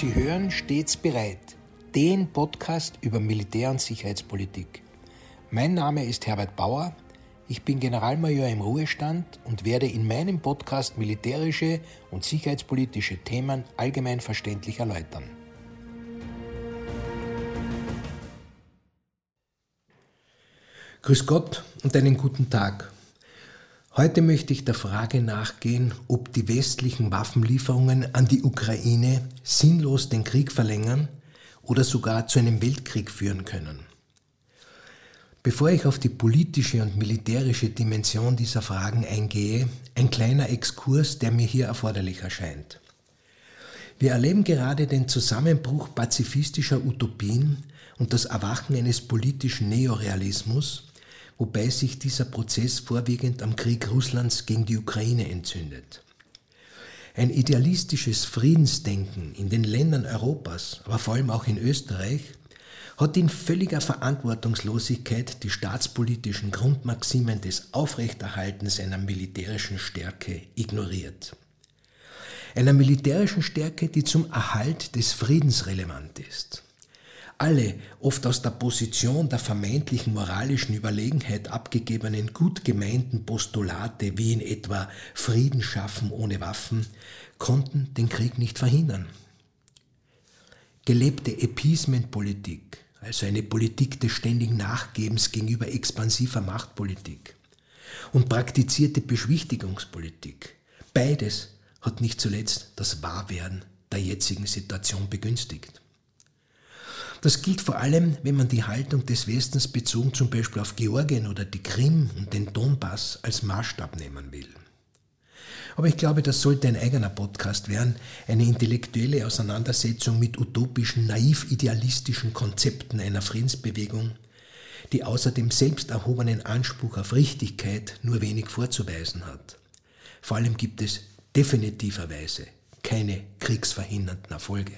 Sie hören stets bereit, den Podcast über Militär- und Sicherheitspolitik. Mein Name ist Herbert Bauer, ich bin Generalmajor im Ruhestand und werde in meinem Podcast militärische und sicherheitspolitische Themen allgemein verständlich erläutern. Grüß Gott und einen guten Tag. Heute möchte ich der Frage nachgehen, ob die westlichen Waffenlieferungen an die Ukraine sinnlos den Krieg verlängern oder sogar zu einem Weltkrieg führen können. Bevor ich auf die politische und militärische Dimension dieser Fragen eingehe, ein kleiner Exkurs, der mir hier erforderlich erscheint. Wir erleben gerade den Zusammenbruch pazifistischer Utopien und das Erwachen eines politischen Neorealismus, wobei sich dieser Prozess vorwiegend am Krieg Russlands gegen die Ukraine entzündet. Ein idealistisches Friedensdenken in den Ländern Europas, aber vor allem auch in Österreich, hat in völliger Verantwortungslosigkeit die staatspolitischen Grundmaximen des Aufrechterhaltens einer militärischen Stärke ignoriert. Einer militärischen Stärke, die zum Erhalt des Friedens relevant ist alle oft aus der Position der vermeintlichen moralischen Überlegenheit abgegebenen gut gemeinten Postulate wie in etwa Frieden schaffen ohne Waffen konnten den Krieg nicht verhindern. Gelebte Appeasement-Politik, also eine Politik des ständigen Nachgebens gegenüber expansiver Machtpolitik und praktizierte Beschwichtigungspolitik, beides hat nicht zuletzt das Wahrwerden der jetzigen Situation begünstigt. Das gilt vor allem, wenn man die Haltung des Westens bezogen zum Beispiel auf Georgien oder die Krim und den Donbass als Maßstab nehmen will. Aber ich glaube, das sollte ein eigener Podcast werden, eine intellektuelle Auseinandersetzung mit utopischen, naiv-idealistischen Konzepten einer Friedensbewegung, die außer dem selbst erhobenen Anspruch auf Richtigkeit nur wenig vorzuweisen hat. Vor allem gibt es definitiverweise keine kriegsverhindernden Erfolge.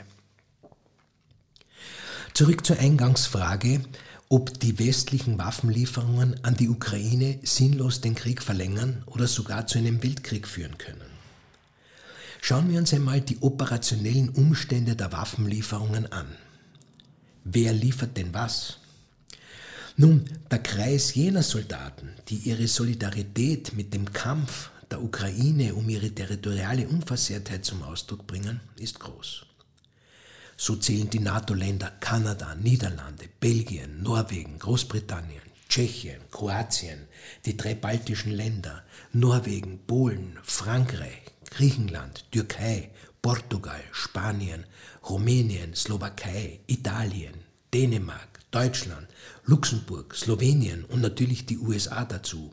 Zurück zur Eingangsfrage, ob die westlichen Waffenlieferungen an die Ukraine sinnlos den Krieg verlängern oder sogar zu einem Weltkrieg führen können. Schauen wir uns einmal die operationellen Umstände der Waffenlieferungen an. Wer liefert denn was? Nun, der Kreis jener Soldaten, die ihre Solidarität mit dem Kampf der Ukraine um ihre territoriale Unversehrtheit zum Ausdruck bringen, ist groß. So zählen die NATO-Länder Kanada, Niederlande, Belgien, Norwegen, Großbritannien, Tschechien, Kroatien, die drei baltischen Länder, Norwegen, Polen, Frankreich, Griechenland, Türkei, Portugal, Spanien, Rumänien, Slowakei, Italien, Dänemark, Deutschland, Luxemburg, Slowenien und natürlich die USA dazu.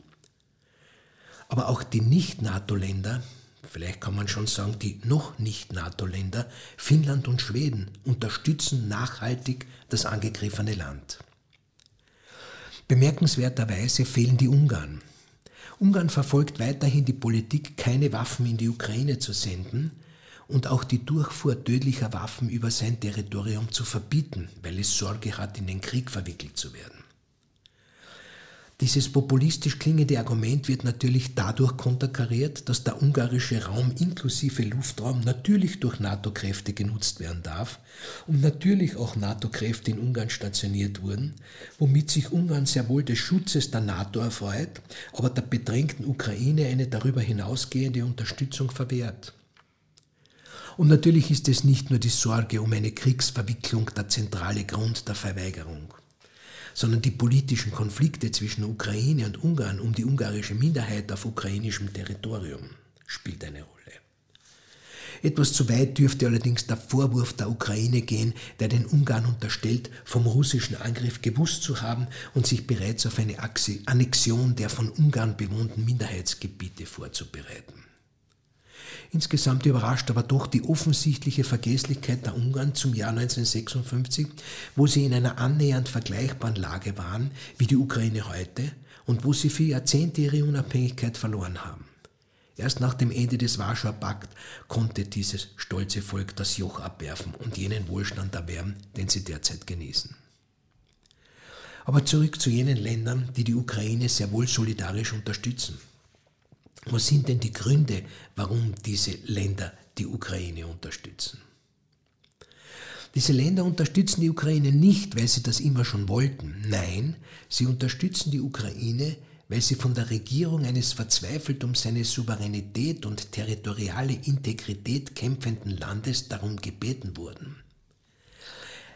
Aber auch die Nicht-NATO-Länder vielleicht kann man schon sagen, die noch nicht NATO-Länder, Finnland und Schweden, unterstützen nachhaltig das angegriffene Land. Bemerkenswerterweise fehlen die Ungarn. Ungarn verfolgt weiterhin die Politik, keine Waffen in die Ukraine zu senden und auch die Durchfuhr tödlicher Waffen über sein Territorium zu verbieten, weil es Sorge hat, in den Krieg verwickelt zu werden. Dieses populistisch klingende Argument wird natürlich dadurch konterkariert, dass der ungarische Raum inklusive Luftraum natürlich durch NATO-Kräfte genutzt werden darf und natürlich auch NATO-Kräfte in Ungarn stationiert wurden, womit sich Ungarn sehr wohl des Schutzes der NATO erfreut, aber der bedrängten Ukraine eine darüber hinausgehende Unterstützung verwehrt. Und natürlich ist es nicht nur die Sorge um eine Kriegsverwicklung der zentrale Grund der Verweigerung sondern die politischen Konflikte zwischen Ukraine und Ungarn um die ungarische Minderheit auf ukrainischem Territorium spielt eine Rolle. Etwas zu weit dürfte allerdings der Vorwurf der Ukraine gehen, der den Ungarn unterstellt, vom russischen Angriff gewusst zu haben und sich bereits auf eine Annexion der von Ungarn bewohnten Minderheitsgebiete vorzubereiten. Insgesamt überrascht aber doch die offensichtliche Vergesslichkeit der Ungarn zum Jahr 1956, wo sie in einer annähernd vergleichbaren Lage waren wie die Ukraine heute und wo sie für Jahrzehnte ihre Unabhängigkeit verloren haben. Erst nach dem Ende des Warschauer Pakt konnte dieses stolze Volk das Joch abwerfen und jenen Wohlstand erwärmen, den sie derzeit genießen. Aber zurück zu jenen Ländern, die die Ukraine sehr wohl solidarisch unterstützen. Was sind denn die Gründe, warum diese Länder die Ukraine unterstützen? Diese Länder unterstützen die Ukraine nicht, weil sie das immer schon wollten. Nein, sie unterstützen die Ukraine, weil sie von der Regierung eines verzweifelt um seine Souveränität und territoriale Integrität kämpfenden Landes darum gebeten wurden.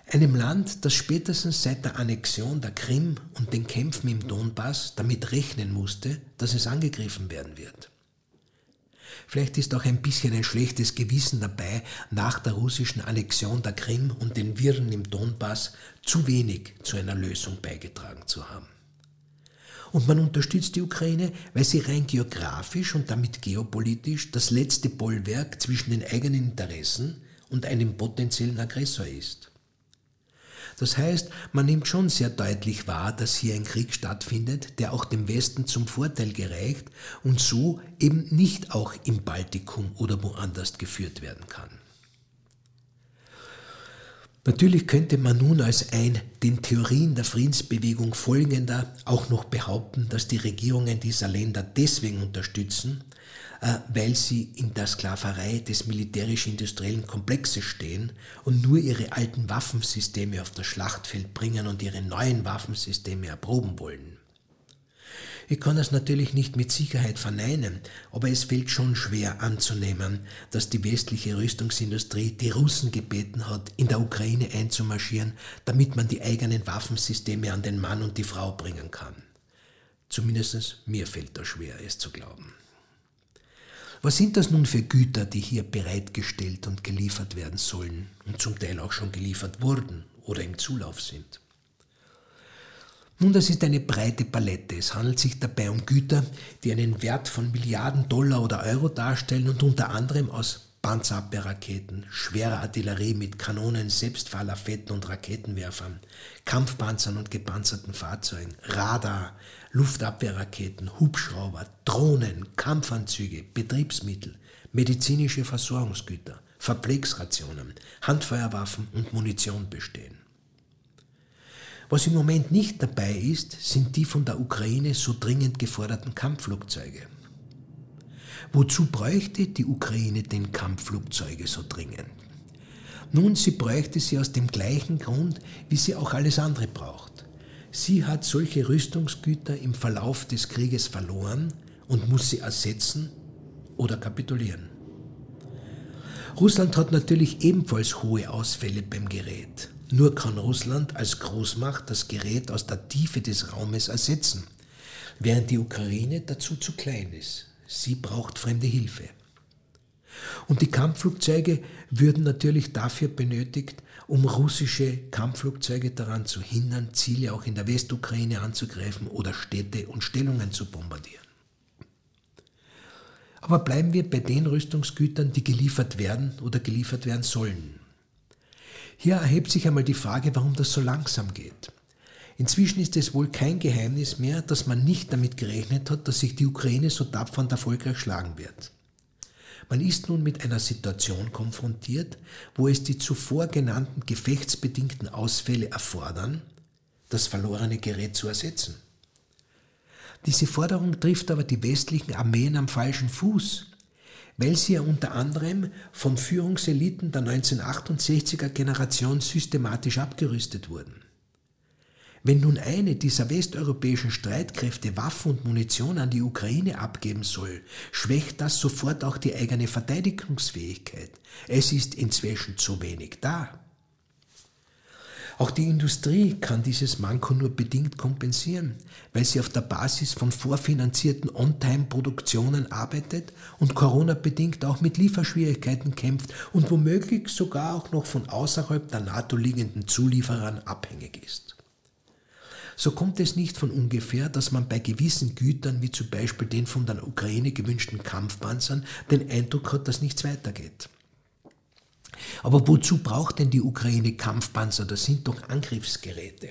Einem Land, das spätestens seit der Annexion der Krim und den Kämpfen im Donbass damit rechnen musste, dass es angegriffen werden wird. Vielleicht ist auch ein bisschen ein schlechtes Gewissen dabei, nach der russischen Annexion der Krim und den Wirren im Donbass zu wenig zu einer Lösung beigetragen zu haben. Und man unterstützt die Ukraine, weil sie rein geografisch und damit geopolitisch das letzte Bollwerk zwischen den eigenen Interessen und einem potenziellen Aggressor ist. Das heißt, man nimmt schon sehr deutlich wahr, dass hier ein Krieg stattfindet, der auch dem Westen zum Vorteil gereicht und so eben nicht auch im Baltikum oder woanders geführt werden kann. Natürlich könnte man nun als ein den Theorien der Friedensbewegung folgender auch noch behaupten, dass die Regierungen dieser Länder deswegen unterstützen, weil sie in der Sklaverei des militärisch-industriellen Komplexes stehen und nur ihre alten Waffensysteme auf das Schlachtfeld bringen und ihre neuen Waffensysteme erproben wollen. Ich kann das natürlich nicht mit Sicherheit verneinen, aber es fällt schon schwer anzunehmen, dass die westliche Rüstungsindustrie die Russen gebeten hat, in der Ukraine einzumarschieren, damit man die eigenen Waffensysteme an den Mann und die Frau bringen kann. Zumindest mir fällt das schwer, es zu glauben. Was sind das nun für Güter, die hier bereitgestellt und geliefert werden sollen und zum Teil auch schon geliefert wurden oder im Zulauf sind? Nun, das ist eine breite Palette. Es handelt sich dabei um Güter, die einen Wert von Milliarden Dollar oder Euro darstellen und unter anderem aus Panzerabwehrraketen, schwerer Artillerie mit Kanonen, Selbstfahrlafetten und Raketenwerfern, Kampfpanzern und gepanzerten Fahrzeugen, Radar, Luftabwehrraketen, Hubschrauber, Drohnen, Kampfanzüge, Betriebsmittel, medizinische Versorgungsgüter, Verpflegsrationen, Handfeuerwaffen und Munition bestehen. Was im Moment nicht dabei ist, sind die von der Ukraine so dringend geforderten Kampfflugzeuge. Wozu bräuchte die Ukraine denn Kampfflugzeuge so dringend? Nun, sie bräuchte sie aus dem gleichen Grund, wie sie auch alles andere braucht. Sie hat solche Rüstungsgüter im Verlauf des Krieges verloren und muss sie ersetzen oder kapitulieren. Russland hat natürlich ebenfalls hohe Ausfälle beim Gerät. Nur kann Russland als Großmacht das Gerät aus der Tiefe des Raumes ersetzen, während die Ukraine dazu zu klein ist. Sie braucht fremde Hilfe. Und die Kampfflugzeuge würden natürlich dafür benötigt, um russische Kampfflugzeuge daran zu hindern, Ziele auch in der Westukraine anzugreifen oder Städte und Stellungen zu bombardieren. Aber bleiben wir bei den Rüstungsgütern, die geliefert werden oder geliefert werden sollen. Hier erhebt sich einmal die Frage, warum das so langsam geht. Inzwischen ist es wohl kein Geheimnis mehr, dass man nicht damit gerechnet hat, dass sich die Ukraine so tapfer und erfolgreich schlagen wird. Man ist nun mit einer Situation konfrontiert, wo es die zuvor genannten gefechtsbedingten Ausfälle erfordern, das verlorene Gerät zu ersetzen. Diese Forderung trifft aber die westlichen Armeen am falschen Fuß, weil sie ja unter anderem von Führungseliten der 1968er Generation systematisch abgerüstet wurden. Wenn nun eine dieser westeuropäischen Streitkräfte Waffen und Munition an die Ukraine abgeben soll, schwächt das sofort auch die eigene Verteidigungsfähigkeit. Es ist inzwischen zu wenig da. Auch die Industrie kann dieses Manko nur bedingt kompensieren, weil sie auf der Basis von vorfinanzierten On-Time-Produktionen arbeitet und Corona-bedingt auch mit Lieferschwierigkeiten kämpft und womöglich sogar auch noch von außerhalb der NATO liegenden Zulieferern abhängig ist so kommt es nicht von ungefähr, dass man bei gewissen Gütern, wie zum Beispiel den von der Ukraine gewünschten Kampfpanzern, den Eindruck hat, dass nichts weitergeht. Aber wozu braucht denn die Ukraine Kampfpanzer? Das sind doch Angriffsgeräte.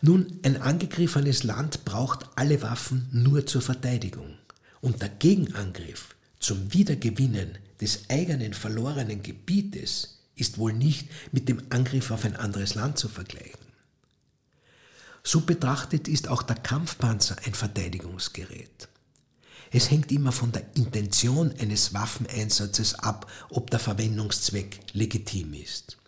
Nun, ein angegriffenes Land braucht alle Waffen nur zur Verteidigung. Und der Gegenangriff zum Wiedergewinnen des eigenen verlorenen Gebietes ist wohl nicht mit dem Angriff auf ein anderes Land zu vergleichen. So betrachtet ist auch der Kampfpanzer ein Verteidigungsgerät. Es hängt immer von der Intention eines Waffeneinsatzes ab, ob der Verwendungszweck legitim ist.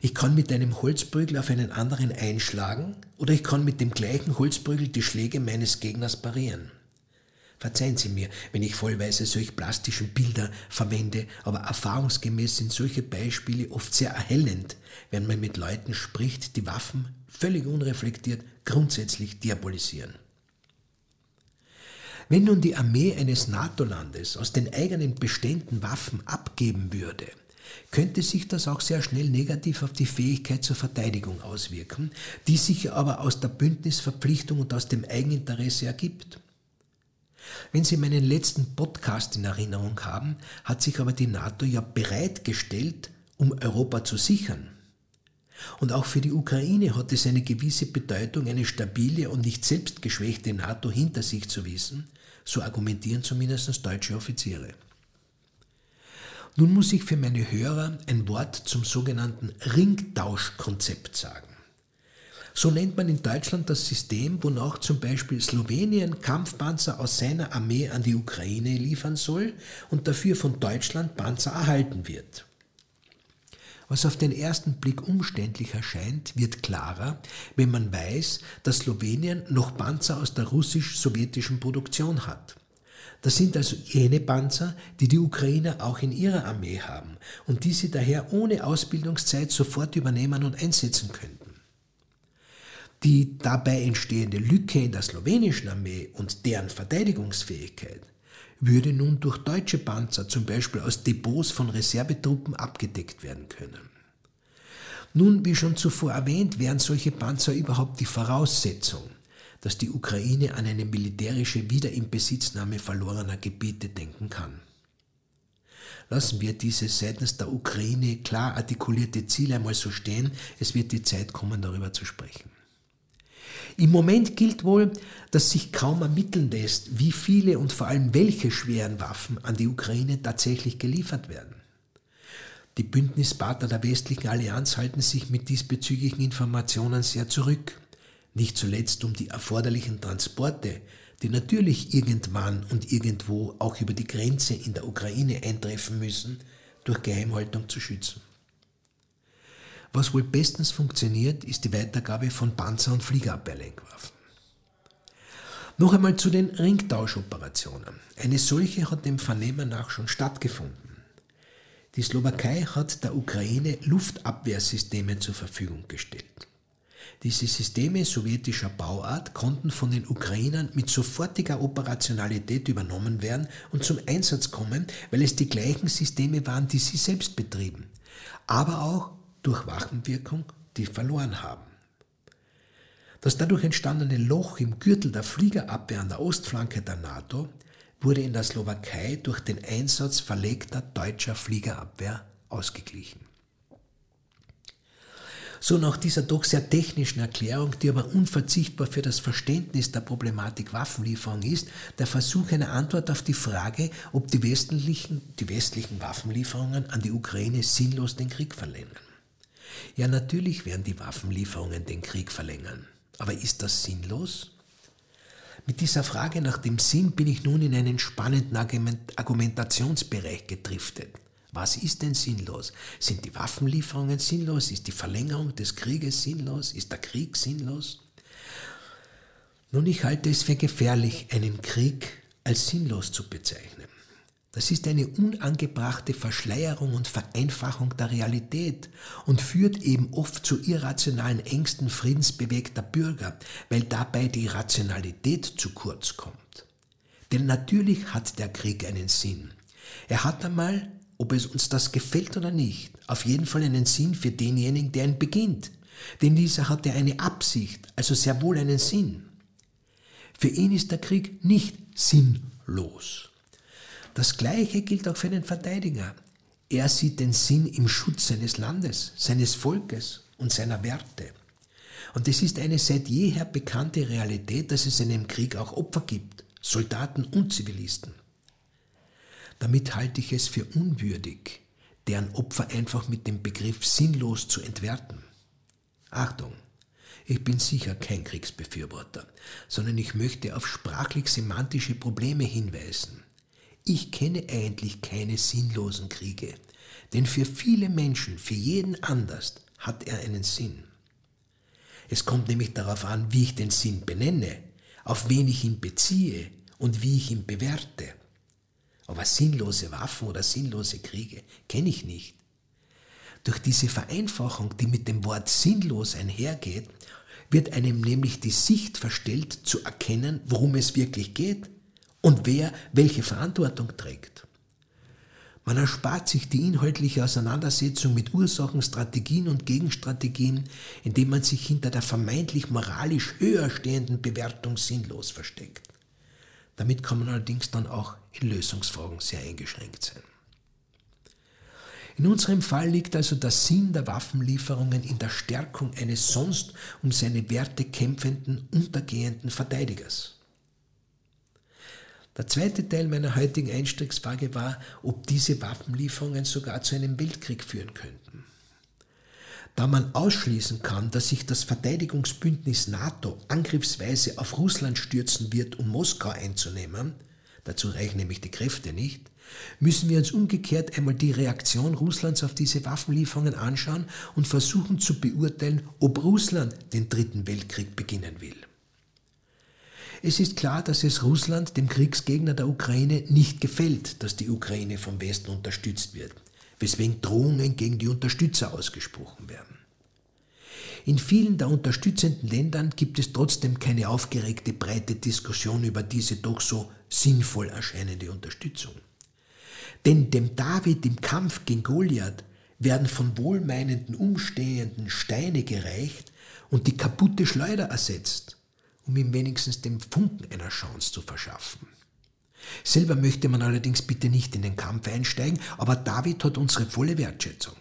Ich kann mit einem Holzprügel auf einen anderen einschlagen oder ich kann mit dem gleichen Holzprügel die Schläge meines Gegners parieren. Verzeihen Sie mir, wenn ich vollweise solch plastischen Bilder verwende, aber erfahrungsgemäß sind solche Beispiele oft sehr erhellend, wenn man mit Leuten spricht, die Waffen völlig unreflektiert grundsätzlich diabolisieren. Wenn nun die Armee eines NATO-Landes aus den eigenen Beständen Waffen abgeben würde, könnte sich das auch sehr schnell negativ auf die Fähigkeit zur Verteidigung auswirken, die sich aber aus der Bündnisverpflichtung und aus dem Eigeninteresse ergibt. Wenn Sie meinen letzten Podcast in Erinnerung haben, hat sich aber die NATO ja bereitgestellt, um Europa zu sichern. Und auch für die Ukraine hat es eine gewisse Bedeutung, eine stabile und nicht selbst geschwächte NATO hinter sich zu wissen, so argumentieren zumindest deutsche Offiziere. Nun muss ich für meine Hörer ein Wort zum sogenannten Ringtauschkonzept sagen. So nennt man in Deutschland das System, wonach zum Beispiel Slowenien Kampfpanzer aus seiner Armee an die Ukraine liefern soll und dafür von Deutschland Panzer erhalten wird. Was auf den ersten Blick umständlich erscheint, wird klarer, wenn man weiß, dass Slowenien noch Panzer aus der russisch-sowjetischen Produktion hat. Das sind also jene Panzer, die die Ukrainer auch in ihrer Armee haben und die sie daher ohne Ausbildungszeit sofort übernehmen und einsetzen könnten. Die dabei entstehende Lücke in der slowenischen Armee und deren Verteidigungsfähigkeit würde nun durch deutsche Panzer, zum Beispiel aus Depots von Reservetruppen, abgedeckt werden können. Nun, wie schon zuvor erwähnt, wären solche Panzer überhaupt die Voraussetzung dass die Ukraine an eine militärische Wiederinbesitznahme verlorener Gebiete denken kann. Lassen wir dieses seitens der Ukraine klar artikulierte Ziel einmal so stehen, es wird die Zeit kommen, darüber zu sprechen. Im Moment gilt wohl, dass sich kaum ermitteln lässt, wie viele und vor allem welche schweren Waffen an die Ukraine tatsächlich geliefert werden. Die Bündnispartner der westlichen Allianz halten sich mit diesbezüglichen Informationen sehr zurück nicht zuletzt um die erforderlichen Transporte, die natürlich irgendwann und irgendwo auch über die Grenze in der Ukraine eintreffen müssen, durch Geheimhaltung zu schützen. Was wohl bestens funktioniert, ist die Weitergabe von Panzer- und Fliegerabwehrlenkwaffen. Noch einmal zu den Ringtauschoperationen. Eine solche hat dem Vernehmen nach schon stattgefunden. Die Slowakei hat der Ukraine Luftabwehrsysteme zur Verfügung gestellt. Diese Systeme sowjetischer Bauart konnten von den Ukrainern mit sofortiger Operationalität übernommen werden und zum Einsatz kommen, weil es die gleichen Systeme waren, die sie selbst betrieben, aber auch durch Wachenwirkung, die verloren haben. Das dadurch entstandene Loch im Gürtel der Fliegerabwehr an der Ostflanke der NATO wurde in der Slowakei durch den Einsatz verlegter deutscher Fliegerabwehr ausgeglichen. So nach dieser doch sehr technischen Erklärung, die aber unverzichtbar für das Verständnis der Problematik Waffenlieferung ist, der Versuch einer Antwort auf die Frage, ob die westlichen, die westlichen Waffenlieferungen an die Ukraine sinnlos den Krieg verlängern. Ja, natürlich werden die Waffenlieferungen den Krieg verlängern. Aber ist das sinnlos? Mit dieser Frage nach dem Sinn bin ich nun in einen spannenden Argumentationsbereich gedriftet. Was ist denn sinnlos? Sind die Waffenlieferungen sinnlos? Ist die Verlängerung des Krieges sinnlos? Ist der Krieg sinnlos? Nun, ich halte es für gefährlich, einen Krieg als sinnlos zu bezeichnen. Das ist eine unangebrachte Verschleierung und Vereinfachung der Realität und führt eben oft zu irrationalen Ängsten friedensbewegter Bürger, weil dabei die Rationalität zu kurz kommt. Denn natürlich hat der Krieg einen Sinn. Er hat einmal ob es uns das gefällt oder nicht, auf jeden Fall einen Sinn für denjenigen, der ihn beginnt. Denn dieser hat ja eine Absicht, also sehr wohl einen Sinn. Für ihn ist der Krieg nicht sinnlos. Das Gleiche gilt auch für den Verteidiger. Er sieht den Sinn im Schutz seines Landes, seines Volkes und seiner Werte. Und es ist eine seit jeher bekannte Realität, dass es in einem Krieg auch Opfer gibt, Soldaten und Zivilisten. Damit halte ich es für unwürdig, deren Opfer einfach mit dem Begriff sinnlos zu entwerten. Achtung, ich bin sicher kein Kriegsbefürworter, sondern ich möchte auf sprachlich-semantische Probleme hinweisen. Ich kenne eigentlich keine sinnlosen Kriege, denn für viele Menschen, für jeden anders, hat er einen Sinn. Es kommt nämlich darauf an, wie ich den Sinn benenne, auf wen ich ihn beziehe und wie ich ihn bewerte. Aber sinnlose Waffen oder sinnlose Kriege kenne ich nicht. Durch diese Vereinfachung, die mit dem Wort sinnlos einhergeht, wird einem nämlich die Sicht verstellt, zu erkennen, worum es wirklich geht und wer welche Verantwortung trägt. Man erspart sich die inhaltliche Auseinandersetzung mit Ursachen, Strategien und Gegenstrategien, indem man sich hinter der vermeintlich moralisch höher stehenden Bewertung sinnlos versteckt. Damit kann man allerdings dann auch in Lösungsfragen sehr eingeschränkt sein. In unserem Fall liegt also der Sinn der Waffenlieferungen in der Stärkung eines sonst um seine Werte kämpfenden, untergehenden Verteidigers. Der zweite Teil meiner heutigen Einstiegsfrage war, ob diese Waffenlieferungen sogar zu einem Weltkrieg führen könnten. Da man ausschließen kann, dass sich das Verteidigungsbündnis NATO angriffsweise auf Russland stürzen wird, um Moskau einzunehmen, dazu reichen nämlich die Kräfte nicht, müssen wir uns umgekehrt einmal die Reaktion Russlands auf diese Waffenlieferungen anschauen und versuchen zu beurteilen, ob Russland den Dritten Weltkrieg beginnen will. Es ist klar, dass es Russland, dem Kriegsgegner der Ukraine, nicht gefällt, dass die Ukraine vom Westen unterstützt wird, weswegen Drohungen gegen die Unterstützer ausgesprochen werden. In vielen der unterstützenden Ländern gibt es trotzdem keine aufgeregte breite Diskussion über diese doch so sinnvoll erscheinende Unterstützung. Denn dem David im Kampf gegen Goliath werden von wohlmeinenden Umstehenden Steine gereicht und die kaputte Schleuder ersetzt um ihm wenigstens den Funken einer Chance zu verschaffen. Selber möchte man allerdings bitte nicht in den Kampf einsteigen, aber David hat unsere volle Wertschätzung.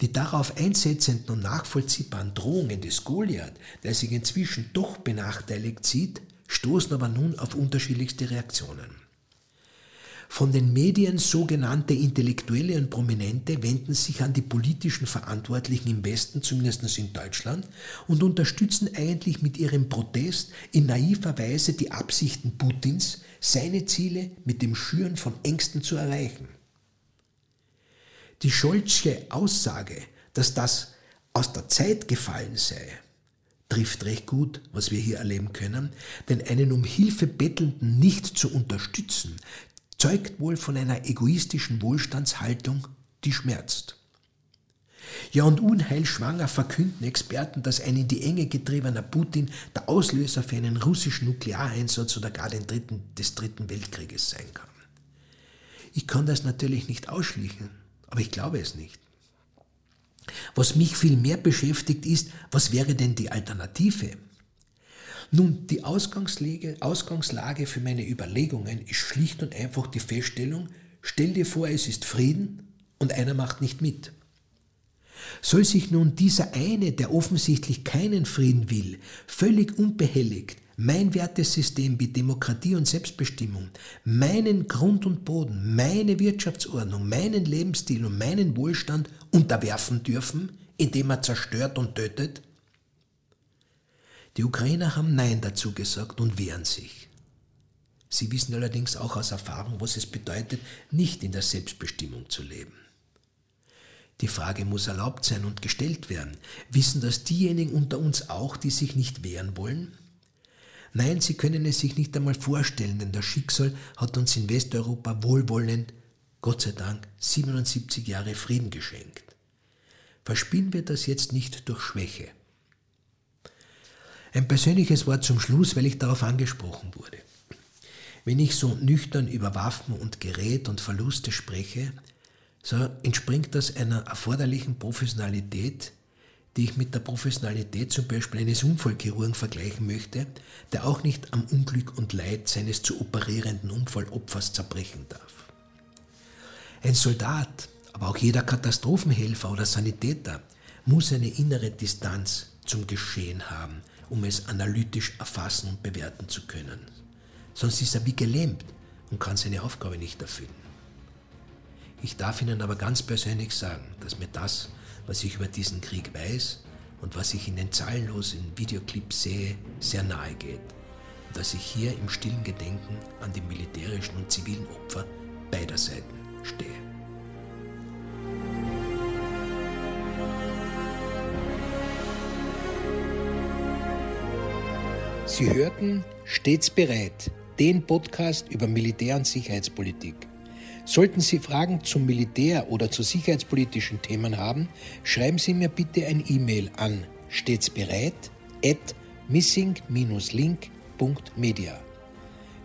Die darauf einsetzenden und nachvollziehbaren Drohungen des Goliath, der sich inzwischen doch benachteiligt sieht, stoßen aber nun auf unterschiedlichste Reaktionen. Von den Medien sogenannte Intellektuelle und Prominente wenden sich an die politischen Verantwortlichen im Westen, zumindest in Deutschland, und unterstützen eigentlich mit ihrem Protest in naiver Weise die Absichten Putins, seine Ziele mit dem Schüren von Ängsten zu erreichen. Die Scholzsche Aussage, dass das aus der Zeit gefallen sei, trifft recht gut, was wir hier erleben können, denn einen um Hilfe bettelnden nicht zu unterstützen, zeugt wohl von einer egoistischen Wohlstandshaltung, die schmerzt. Ja, und unheilschwanger verkünden Experten, dass ein in die Enge getriebener Putin der Auslöser für einen russischen Nukleareinsatz oder gar den dritten, des Dritten Weltkrieges sein kann. Ich kann das natürlich nicht ausschließen, aber ich glaube es nicht. Was mich viel mehr beschäftigt ist, was wäre denn die Alternative? Nun, die Ausgangslage, Ausgangslage für meine Überlegungen ist schlicht und einfach die Feststellung, stell dir vor, es ist Frieden und einer macht nicht mit. Soll sich nun dieser eine, der offensichtlich keinen Frieden will, völlig unbehelligt mein Wertesystem wie Demokratie und Selbstbestimmung, meinen Grund und Boden, meine Wirtschaftsordnung, meinen Lebensstil und meinen Wohlstand unterwerfen dürfen, indem er zerstört und tötet? Die Ukrainer haben Nein dazu gesagt und wehren sich. Sie wissen allerdings auch aus Erfahrung, was es bedeutet, nicht in der Selbstbestimmung zu leben. Die Frage muss erlaubt sein und gestellt werden. Wissen das diejenigen unter uns auch, die sich nicht wehren wollen? Nein, sie können es sich nicht einmal vorstellen, denn das Schicksal hat uns in Westeuropa wohlwollend, Gott sei Dank, 77 Jahre Frieden geschenkt. Verspielen wir das jetzt nicht durch Schwäche. Ein persönliches Wort zum Schluss, weil ich darauf angesprochen wurde. Wenn ich so nüchtern über Waffen und Gerät und Verluste spreche, so entspringt das einer erforderlichen Professionalität, die ich mit der Professionalität zum Beispiel eines Unfallchirurgen vergleichen möchte, der auch nicht am Unglück und Leid seines zu operierenden Unfallopfers zerbrechen darf. Ein Soldat, aber auch jeder Katastrophenhelfer oder Sanitäter muss eine innere Distanz zum Geschehen haben, um es analytisch erfassen und bewerten zu können. Sonst ist er wie gelähmt und kann seine Aufgabe nicht erfüllen. Ich darf Ihnen aber ganz persönlich sagen, dass mir das, was ich über diesen Krieg weiß und was ich in den zahlenlosen Videoclips sehe, sehr nahe geht. Und dass ich hier im stillen Gedenken an die militärischen und zivilen Opfer beider Seiten stehe. Sie hörten Stets bereit, den Podcast über Militär- und Sicherheitspolitik. Sollten Sie Fragen zum Militär oder zu sicherheitspolitischen Themen haben, schreiben Sie mir bitte ein E-Mail an stets bereit at missing-link.media.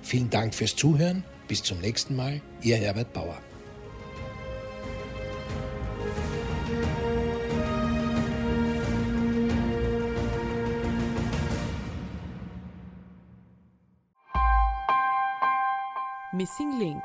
Vielen Dank fürs Zuhören. Bis zum nächsten Mal. Ihr Herbert Bauer. Missing Link